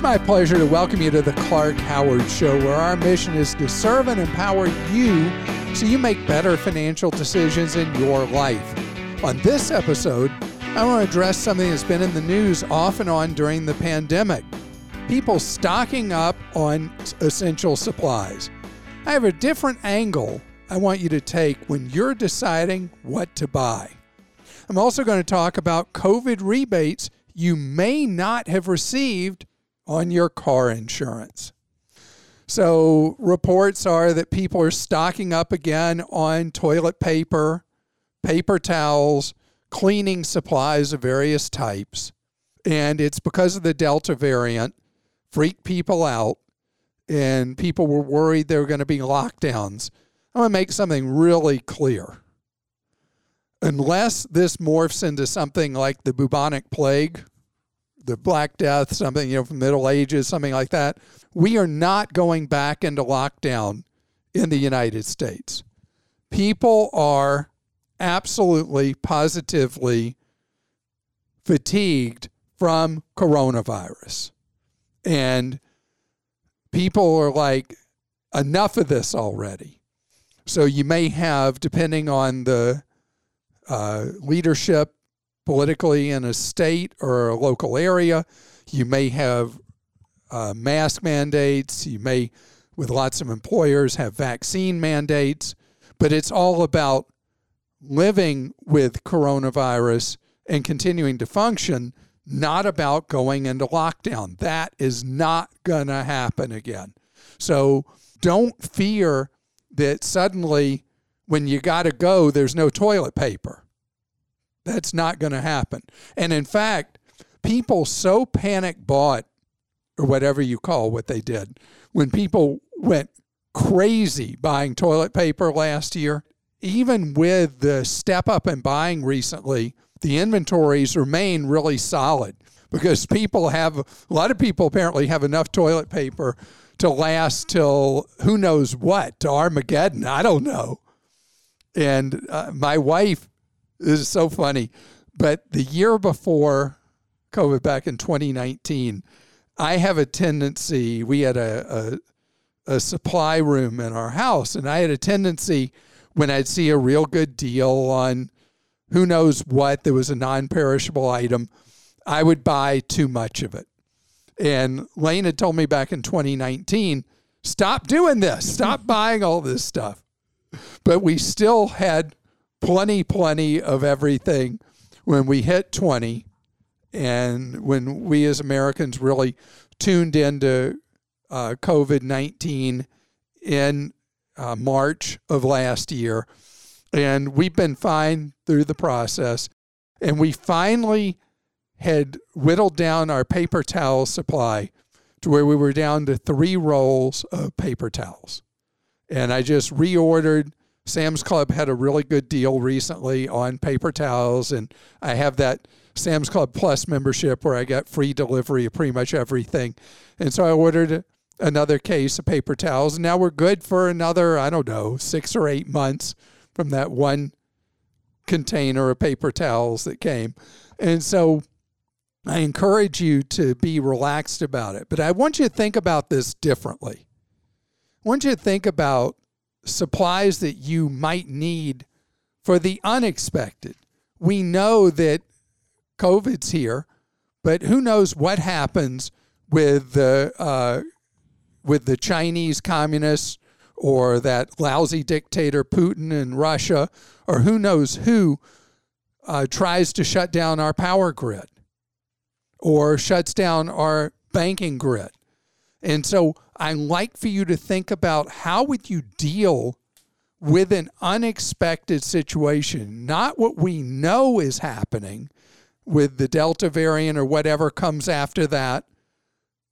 It's my pleasure to welcome you to the Clark Howard Show, where our mission is to serve and empower you so you make better financial decisions in your life. On this episode, I want to address something that's been in the news off and on during the pandemic people stocking up on essential supplies. I have a different angle I want you to take when you're deciding what to buy. I'm also going to talk about COVID rebates you may not have received on your car insurance. So, reports are that people are stocking up again on toilet paper, paper towels, cleaning supplies of various types. And it's because of the Delta variant, freaked people out, and people were worried there were going to be lockdowns. I'm going to make something really clear. Unless this morphs into something like the bubonic plague, the Black Death, something, you know, from Middle Ages, something like that, we are not going back into lockdown in the United States. People are absolutely, positively fatigued from coronavirus. And people are like, enough of this already. So you may have, depending on the uh, leadership politically in a state or a local area, you may have uh, mask mandates. You may, with lots of employers, have vaccine mandates. But it's all about living with coronavirus and continuing to function not about going into lockdown. That is not going to happen again. So don't fear that suddenly when you got to go, there's no toilet paper. That's not going to happen. And in fact, people so panic bought, or whatever you call what they did, when people went crazy buying toilet paper last year, even with the step up in buying recently, the inventories remain really solid because people have a lot of people apparently have enough toilet paper to last till who knows what to Armageddon. I don't know. And uh, my wife this is so funny, but the year before COVID, back in 2019, I have a tendency. We had a, a, a supply room in our house, and I had a tendency when I'd see a real good deal on who knows what, there was a non perishable item, I would buy too much of it. And Lane had told me back in 2019 stop doing this, stop buying all this stuff. But we still had plenty, plenty of everything when we hit 20 and when we as Americans really tuned into uh, COVID 19 in uh, March of last year. And we've been fine through the process. And we finally had whittled down our paper towel supply to where we were down to three rolls of paper towels. And I just reordered. Sam's Club had a really good deal recently on paper towels. And I have that Sam's Club Plus membership where I get free delivery of pretty much everything. And so I ordered another case of paper towels. And now we're good for another, I don't know, six or eight months from that one container of paper towels that came. And so I encourage you to be relaxed about it. But I want you to think about this differently. I want you to think about supplies that you might need for the unexpected. We know that COVID's here, but who knows what happens with the uh, with the Chinese communists or that lousy dictator Putin in Russia, or who knows who uh, tries to shut down our power grid or shuts down our banking grid. And so I like for you to think about how would you deal with an unexpected situation, not what we know is happening with the Delta variant or whatever comes after that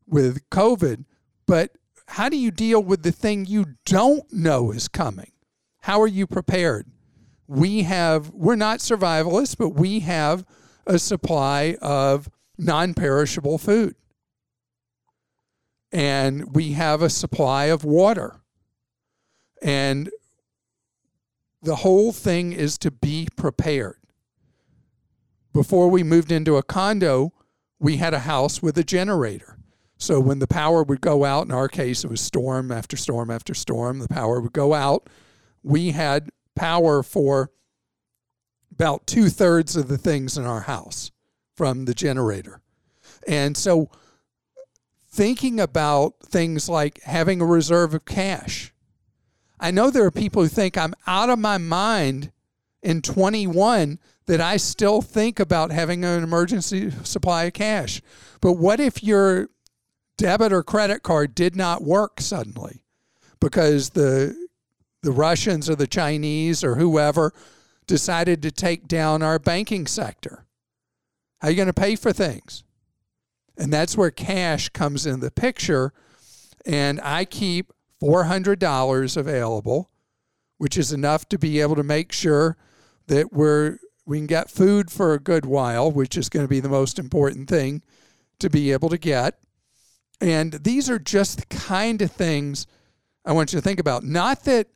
with COVID, but how do you deal with the thing you don't know is coming? How are you prepared? We have, we're not survivalists, but we have a supply of non perishable food. And we have a supply of water. And the whole thing is to be prepared. Before we moved into a condo, we had a house with a generator. So when the power would go out, in our case, it was storm after storm after storm, the power would go out. We had power for about two thirds of the things in our house from the generator. And so thinking about things like having a reserve of cash. I know there are people who think I'm out of my mind in 21 that I still think about having an emergency supply of cash. But what if your debit or credit card did not work suddenly because the the Russians or the Chinese or whoever decided to take down our banking sector? How are you going to pay for things? And that's where cash comes in the picture. And I keep $400 available, which is enough to be able to make sure that we're we can get food for a good while, which is going to be the most important thing to be able to get. And these are just the kind of things I want you to think about. Not that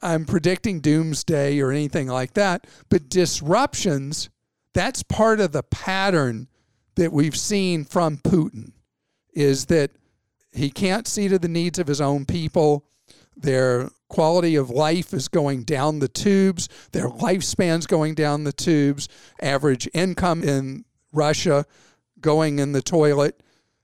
I'm predicting doomsday or anything like that, but disruptions, that's part of the pattern that we've seen from Putin is that he can't see to the needs of his own people. Their quality of life is going down the tubes, their lifespan's going down the tubes, average income in Russia going in the toilet.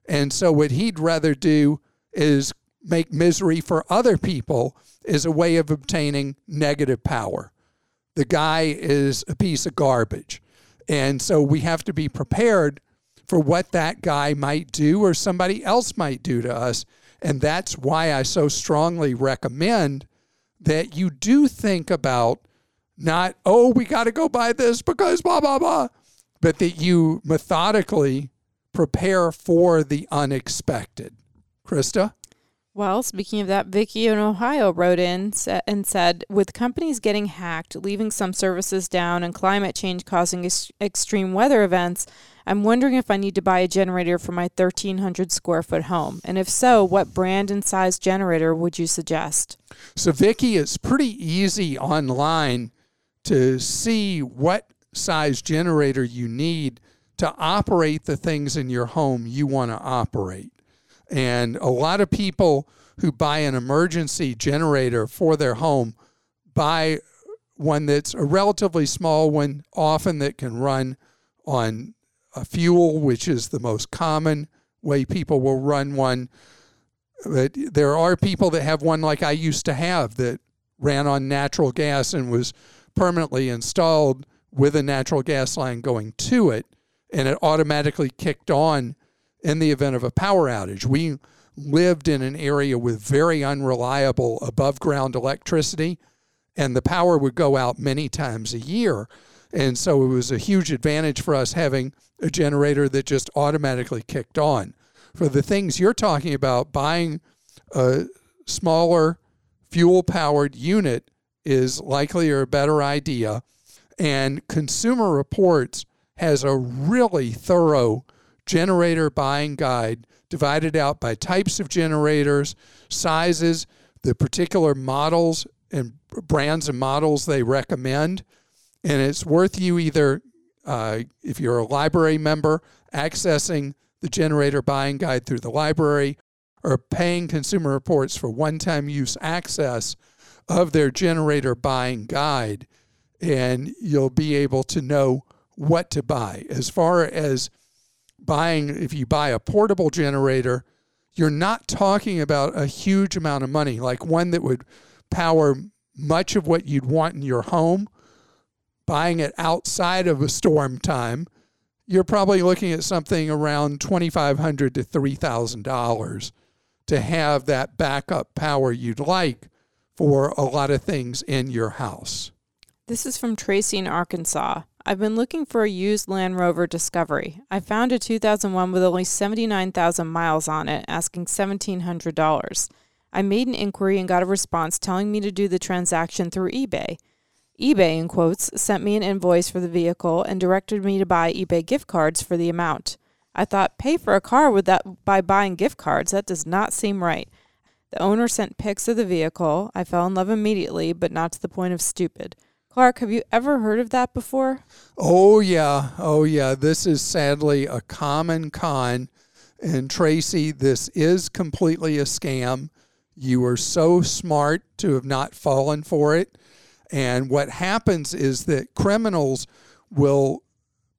And so, what he'd rather do is make misery for other people as a way of obtaining negative power. The guy is a piece of garbage. And so, we have to be prepared for what that guy might do or somebody else might do to us. And that's why I so strongly recommend that you do think about not, oh, we got to go buy this because blah, blah, blah, but that you methodically prepare for the unexpected. Krista? Well, speaking of that, Vicky in Ohio wrote in and said, with companies getting hacked, leaving some services down, and climate change causing ex- extreme weather events, I'm wondering if I need to buy a generator for my 1,300 square foot home. And if so, what brand and size generator would you suggest? So, Vicky, it's pretty easy online to see what size generator you need to operate the things in your home you want to operate. And a lot of people who buy an emergency generator for their home buy one that's a relatively small one, often that can run on a fuel, which is the most common way people will run one. But there are people that have one like I used to have that ran on natural gas and was permanently installed with a natural gas line going to it, and it automatically kicked on in the event of a power outage. We lived in an area with very unreliable above ground electricity, and the power would go out many times a year. And so it was a huge advantage for us having a generator that just automatically kicked on. For the things you're talking about, buying a smaller fuel powered unit is likely a better idea. And Consumer Reports has a really thorough generator buying guide divided out by types of generators, sizes, the particular models and brands and models they recommend. And it's worth you either, uh, if you're a library member, accessing the generator buying guide through the library or paying Consumer Reports for one time use access of their generator buying guide. And you'll be able to know what to buy. As far as buying, if you buy a portable generator, you're not talking about a huge amount of money, like one that would power much of what you'd want in your home. Buying it outside of a storm time, you're probably looking at something around 2,500 to $3,000 to have that backup power you'd like for a lot of things in your house. This is from Tracy in Arkansas. I've been looking for a used Land Rover Discovery. I found a 2001 with only 79,000 miles on it, asking $1,700. I made an inquiry and got a response telling me to do the transaction through eBay. eBay, in quotes, sent me an invoice for the vehicle and directed me to buy eBay gift cards for the amount. I thought, pay for a car with that by buying gift cards? That does not seem right. The owner sent pics of the vehicle. I fell in love immediately, but not to the point of stupid. Clark, have you ever heard of that before? Oh, yeah. Oh, yeah. This is sadly a common con And Tracy, this is completely a scam. You are so smart to have not fallen for it. And what happens is that criminals will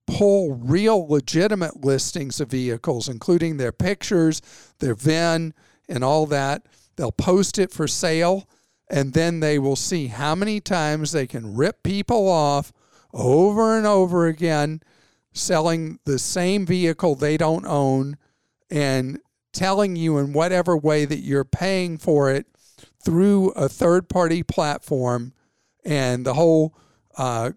pull real legitimate listings of vehicles, including their pictures, their VIN, and all that. They'll post it for sale, and then they will see how many times they can rip people off over and over again, selling the same vehicle they don't own and telling you in whatever way that you're paying for it through a third party platform. And the whole uh,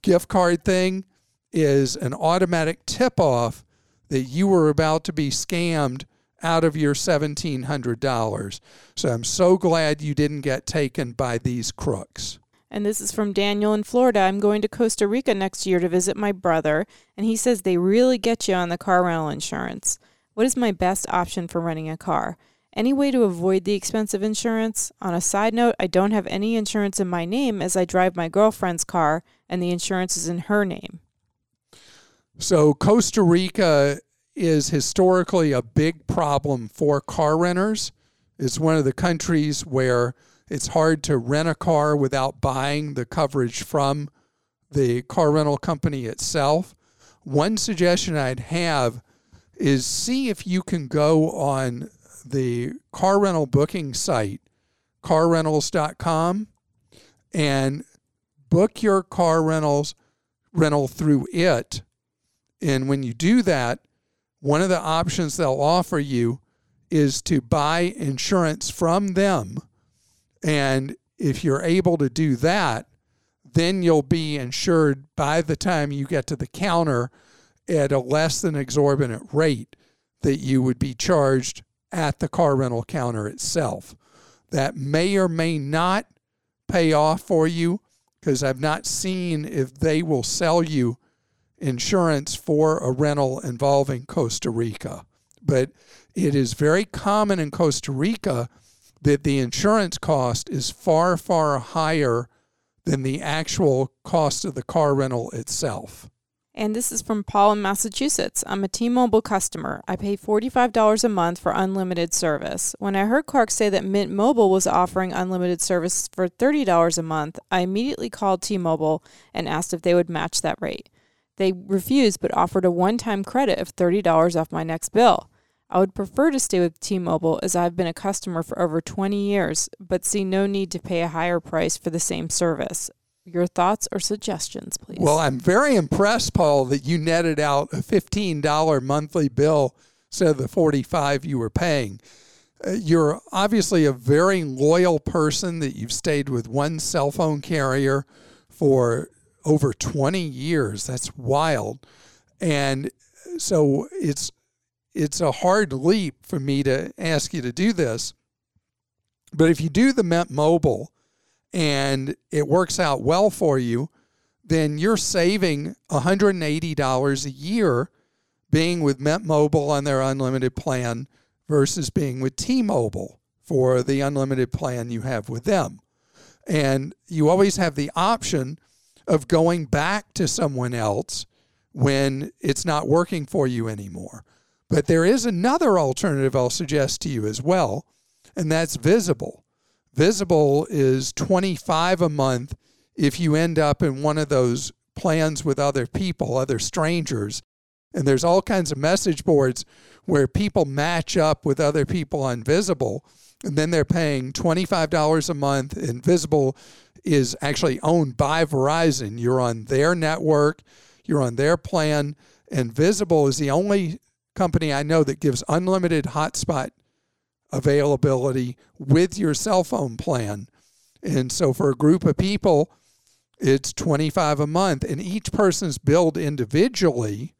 gift card thing is an automatic tip off that you were about to be scammed out of your $1,700. So I'm so glad you didn't get taken by these crooks. And this is from Daniel in Florida. I'm going to Costa Rica next year to visit my brother, and he says they really get you on the car rental insurance. What is my best option for renting a car? Any way to avoid the expensive insurance? On a side note, I don't have any insurance in my name as I drive my girlfriend's car, and the insurance is in her name. So, Costa Rica is historically a big problem for car renters. It's one of the countries where it's hard to rent a car without buying the coverage from the car rental company itself. One suggestion I'd have is see if you can go on the car rental booking site, carrentals.com, and book your car rentals rental through it. And when you do that, one of the options they'll offer you is to buy insurance from them. And if you're able to do that, then you'll be insured by the time you get to the counter at a less than exorbitant rate that you would be charged at the car rental counter itself. That may or may not pay off for you because I've not seen if they will sell you insurance for a rental involving Costa Rica. But it is very common in Costa Rica that the insurance cost is far, far higher than the actual cost of the car rental itself. And this is from Paul in Massachusetts. I'm a T Mobile customer. I pay $45 a month for unlimited service. When I heard Clark say that Mint Mobile was offering unlimited service for $30 a month, I immediately called T Mobile and asked if they would match that rate. They refused but offered a one time credit of $30 off my next bill. I would prefer to stay with T Mobile as I've been a customer for over 20 years, but see no need to pay a higher price for the same service. Your thoughts or suggestions, please? Well, I'm very impressed, Paul, that you netted out a $15 monthly bill instead of the 45 you were paying. Uh, you're obviously a very loyal person that you've stayed with one cell phone carrier for over 20 years. That's wild. And so it's it's a hard leap for me to ask you to do this. But if you do the Mint Mobile and it works out well for you, then you're saving $180 a year being with Mint Mobile on their unlimited plan versus being with T Mobile for the unlimited plan you have with them. And you always have the option of going back to someone else when it's not working for you anymore. But there is another alternative I'll suggest to you as well, and that's Visible. Visible is 25 a month if you end up in one of those plans with other people, other strangers. And there's all kinds of message boards where people match up with other people on Visible, and then they're paying $25 a month, and Visible is actually owned by Verizon. You're on their network, you're on their plan, and Visible is the only company I know that gives unlimited hotspot availability with your cell phone plan. And so for a group of people, it's 25 a month and each person's billed individually.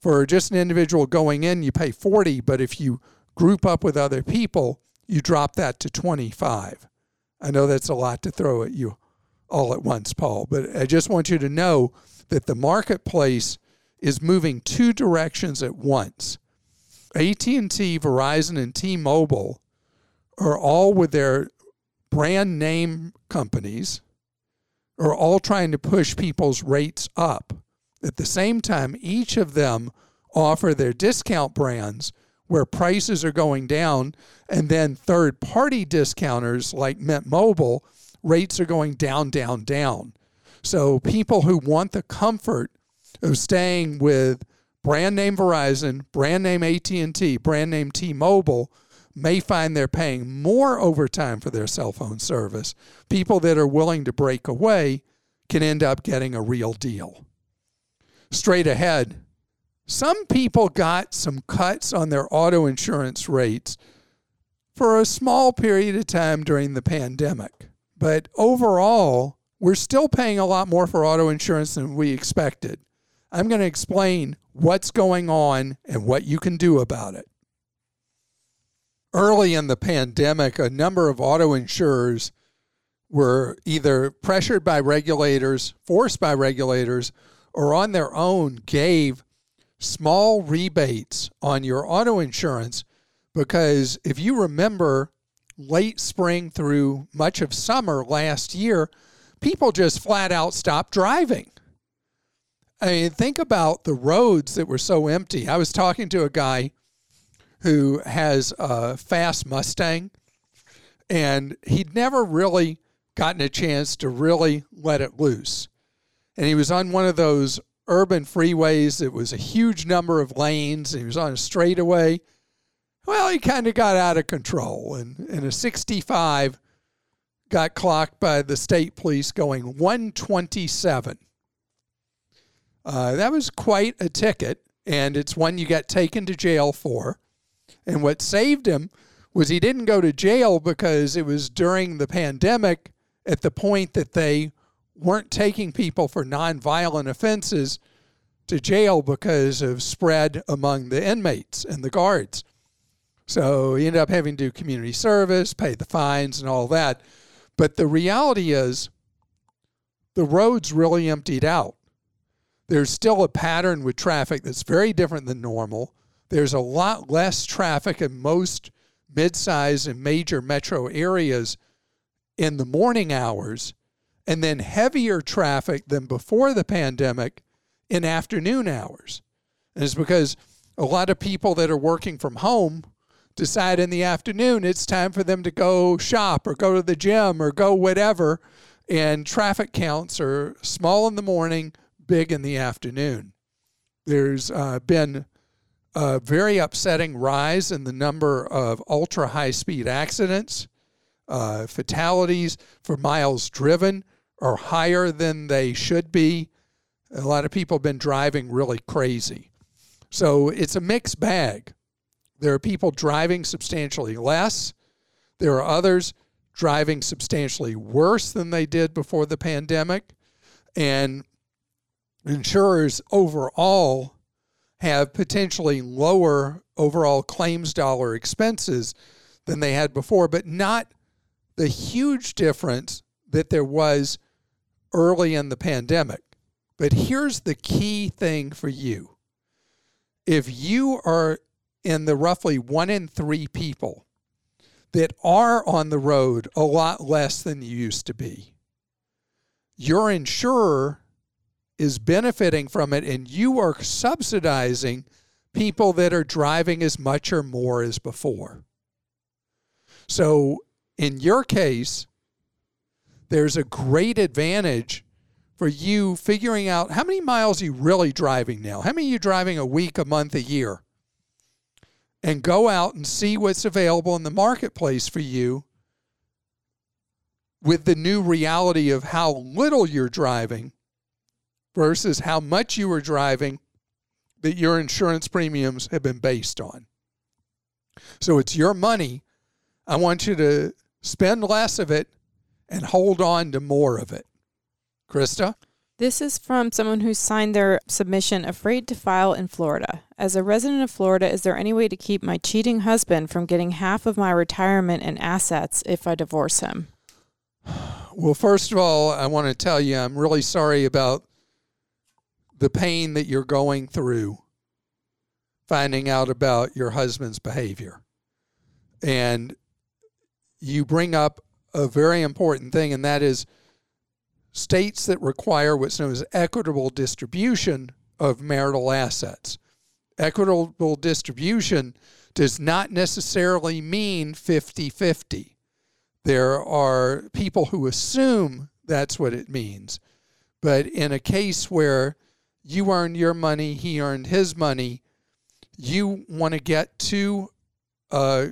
For just an individual going in, you pay 40, but if you group up with other people, you drop that to 25. I know that's a lot to throw at you all at once, Paul, but I just want you to know that the marketplace is moving two directions at once. AT&T, Verizon and T-Mobile are all with their brand name companies are all trying to push people's rates up. At the same time, each of them offer their discount brands where prices are going down, and then third party discounters like Mint Mobile, rates are going down, down, down. So people who want the comfort of staying with brand name Verizon, brand name AT&T, brand name T-Mobile may find they're paying more overtime for their cell phone service. People that are willing to break away can end up getting a real deal. Straight ahead, some people got some cuts on their auto insurance rates for a small period of time during the pandemic. But overall, we're still paying a lot more for auto insurance than we expected. I'm going to explain what's going on and what you can do about it. Early in the pandemic, a number of auto insurers were either pressured by regulators, forced by regulators, or on their own gave small rebates on your auto insurance because if you remember late spring through much of summer last year, people just flat out stopped driving. I mean, think about the roads that were so empty. I was talking to a guy who has a fast Mustang, and he'd never really gotten a chance to really let it loose. And he was on one of those urban freeways. It was a huge number of lanes. And he was on a straightaway. Well, he kind of got out of control, and, and a 65 got clocked by the state police going 127. Uh, that was quite a ticket, and it's one you got taken to jail for. And what saved him was he didn't go to jail because it was during the pandemic at the point that they weren't taking people for nonviolent offenses to jail because of spread among the inmates and the guards. So he ended up having to do community service, pay the fines, and all that. But the reality is, the roads really emptied out. There's still a pattern with traffic that's very different than normal. There's a lot less traffic in most mid sized and major metro areas in the morning hours and then heavier traffic than before the pandemic in afternoon hours. And it's because a lot of people that are working from home decide in the afternoon it's time for them to go shop or go to the gym or go whatever. And traffic counts are small in the morning, big in the afternoon. There's uh, been a very upsetting rise in the number of ultra high speed accidents. Uh, fatalities for miles driven are higher than they should be. A lot of people have been driving really crazy. So it's a mixed bag. There are people driving substantially less. There are others driving substantially worse than they did before the pandemic. And insurers overall have potentially lower overall claims dollar expenses than they had before, but not the huge difference that there was early in the pandemic. But here's the key thing for you if you are in the roughly one in three people that are on the road a lot less than you used to be, your insurer is benefiting from it and you are subsidizing people that are driving as much or more as before. So in your case, there's a great advantage for you figuring out how many miles you really driving now? How many you driving a week, a month, a year? And go out and see what's available in the marketplace for you with the new reality of how little you're driving versus how much you were driving that your insurance premiums have been based on. So it's your money. I want you to spend less of it and hold on to more of it. Krista? This is from someone who signed their submission afraid to file in Florida. As a resident of Florida, is there any way to keep my cheating husband from getting half of my retirement and assets if I divorce him? Well, first of all, I want to tell you I'm really sorry about the pain that you're going through finding out about your husband's behavior. And you bring up a very important thing, and that is states that require what's known as equitable distribution of marital assets. equitable distribution does not necessarily mean 50 50. There are people who assume that's what it means. But in a case where you earned your money, he earned his money, you want to get to a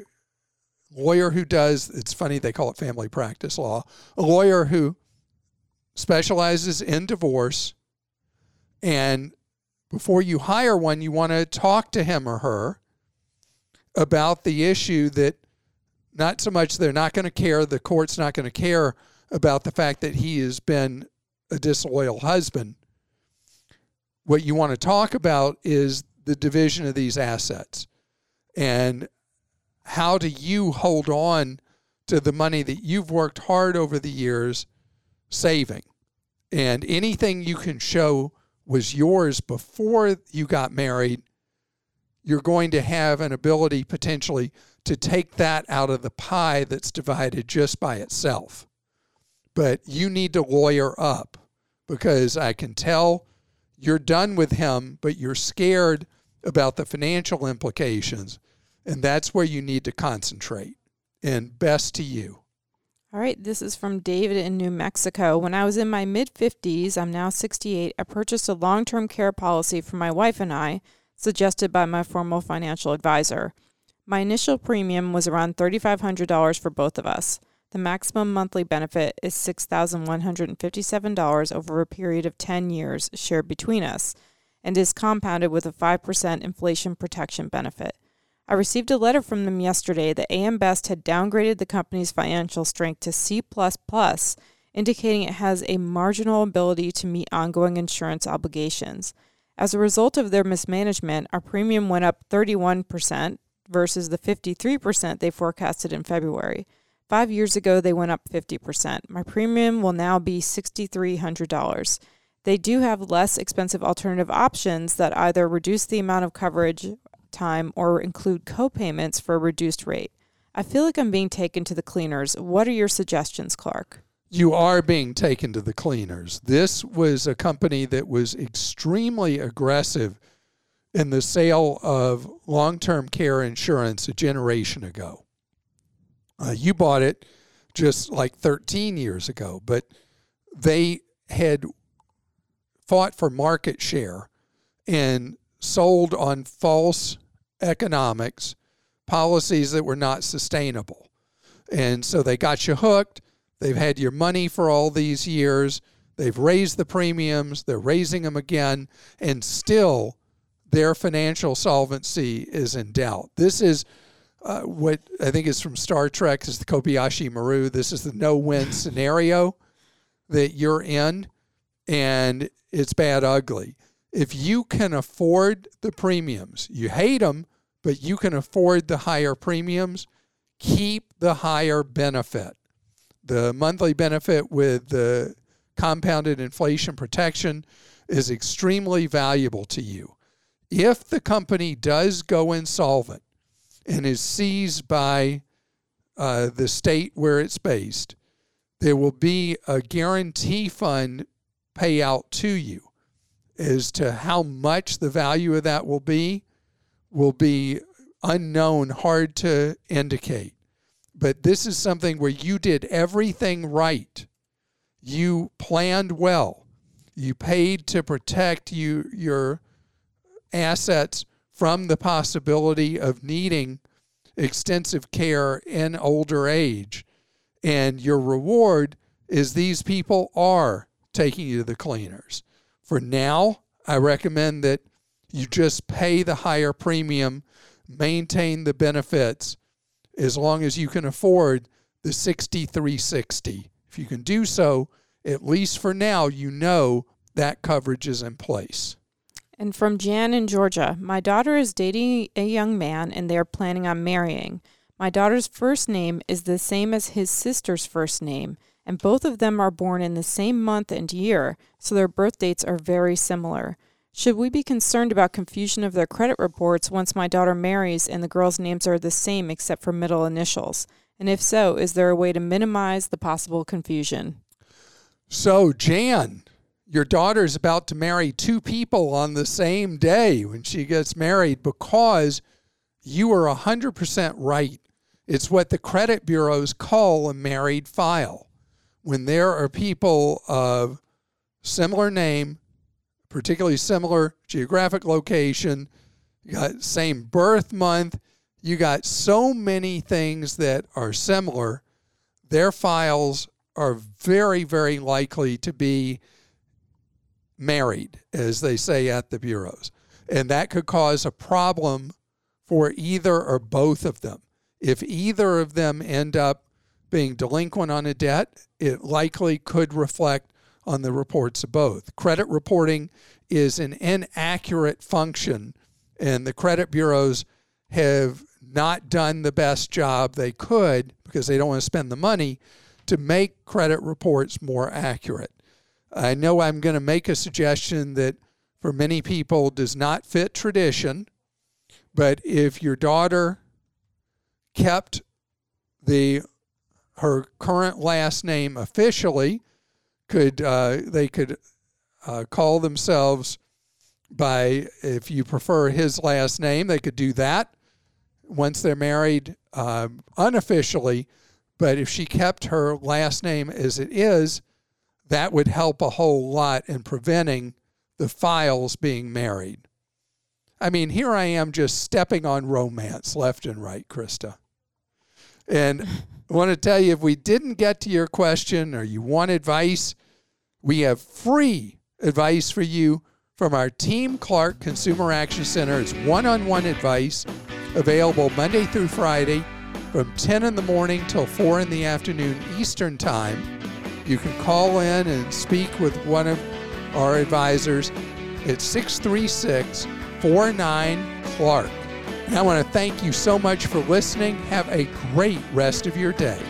lawyer who does, it's funny they call it family practice law, a lawyer who specializes in divorce. And before you hire one, you want to talk to him or her about the issue that not so much they're not going to care, the court's not going to care about the fact that he has been a disloyal husband. What you want to talk about is the division of these assets and how do you hold on to the money that you've worked hard over the years saving and anything you can show was yours before you got married you're going to have an ability potentially to take that out of the pie that's divided just by itself. But you need to lawyer up because I can tell you're done with him, but you're scared about the financial implications. And that's where you need to concentrate. And best to you. All right, this is from David in New Mexico. When I was in my mid 50s, I'm now 68, I purchased a long term care policy for my wife and I suggested by my formal financial advisor. My initial premium was around $3,500 for both of us. The maximum monthly benefit is $6,157 over a period of 10 years shared between us and is compounded with a 5% inflation protection benefit. I received a letter from them yesterday that AM Best had downgraded the company's financial strength to C, indicating it has a marginal ability to meet ongoing insurance obligations. As a result of their mismanagement, our premium went up 31% versus the 53% they forecasted in February. Five years ago, they went up 50%. My premium will now be $6,300. They do have less expensive alternative options that either reduce the amount of coverage time or include co-payments for a reduced rate. I feel like I'm being taken to the cleaners. What are your suggestions, Clark? you are being taken to the cleaners. This was a company that was extremely aggressive in the sale of long term care insurance a generation ago. Uh, you bought it just like 13 years ago, but they had fought for market share and sold on false economics policies that were not sustainable. And so they got you hooked They've had your money for all these years. They've raised the premiums. They're raising them again. And still, their financial solvency is in doubt. This is uh, what I think is from Star Trek is the Kobayashi Maru. This is the no-win scenario that you're in, and it's bad ugly. If you can afford the premiums, you hate them, but you can afford the higher premiums, keep the higher benefit the monthly benefit with the compounded inflation protection is extremely valuable to you. If the company does go insolvent and is seized by uh, the state where it's based, there will be a guarantee fund payout to you. As to how much the value of that will be, will be unknown, hard to indicate but this is something where you did everything right. You planned well. You paid to protect you your assets from the possibility of needing extensive care in older age. And your reward is these people are taking you to the cleaners. For now, I recommend that you just pay the higher premium, maintain the benefits, as long as you can afford the 6360. If you can do so, at least for now, you know that coverage is in place. And from Jan in Georgia, my daughter is dating a young man and they are planning on marrying. My daughter's first name is the same as his sister's first name, and both of them are born in the same month and year, so their birth dates are very similar. Should we be concerned about confusion of their credit reports once my daughter marries and the girls' names are the same except for middle initials? And if so, is there a way to minimize the possible confusion? So, Jan, your daughter's about to marry two people on the same day when she gets married because you are 100% right. It's what the credit bureaus call a married file. When there are people of similar name, particularly similar geographic location, you got same birth month, you got so many things that are similar, their files are very, very likely to be married, as they say at the bureaus. And that could cause a problem for either or both of them. If either of them end up being delinquent on a debt, it likely could reflect on the reports of both. Credit reporting is an inaccurate function, and the credit bureaus have not done the best job they could because they don't want to spend the money to make credit reports more accurate. I know I'm going to make a suggestion that for many people does not fit tradition, but if your daughter kept the her current last name officially, could uh, they could uh, call themselves by if you prefer his last name, they could do that once they're married uh, unofficially. But if she kept her last name as it is, that would help a whole lot in preventing the files being married. I mean, here I am just stepping on romance left and right, Krista. And I want to tell you if we didn't get to your question or you want advice, we have free advice for you from our Team Clark Consumer Action Center. It's one on one advice available Monday through Friday from 10 in the morning till 4 in the afternoon Eastern Time. You can call in and speak with one of our advisors at 636 49 Clark. And I want to thank you so much for listening. Have a great rest of your day.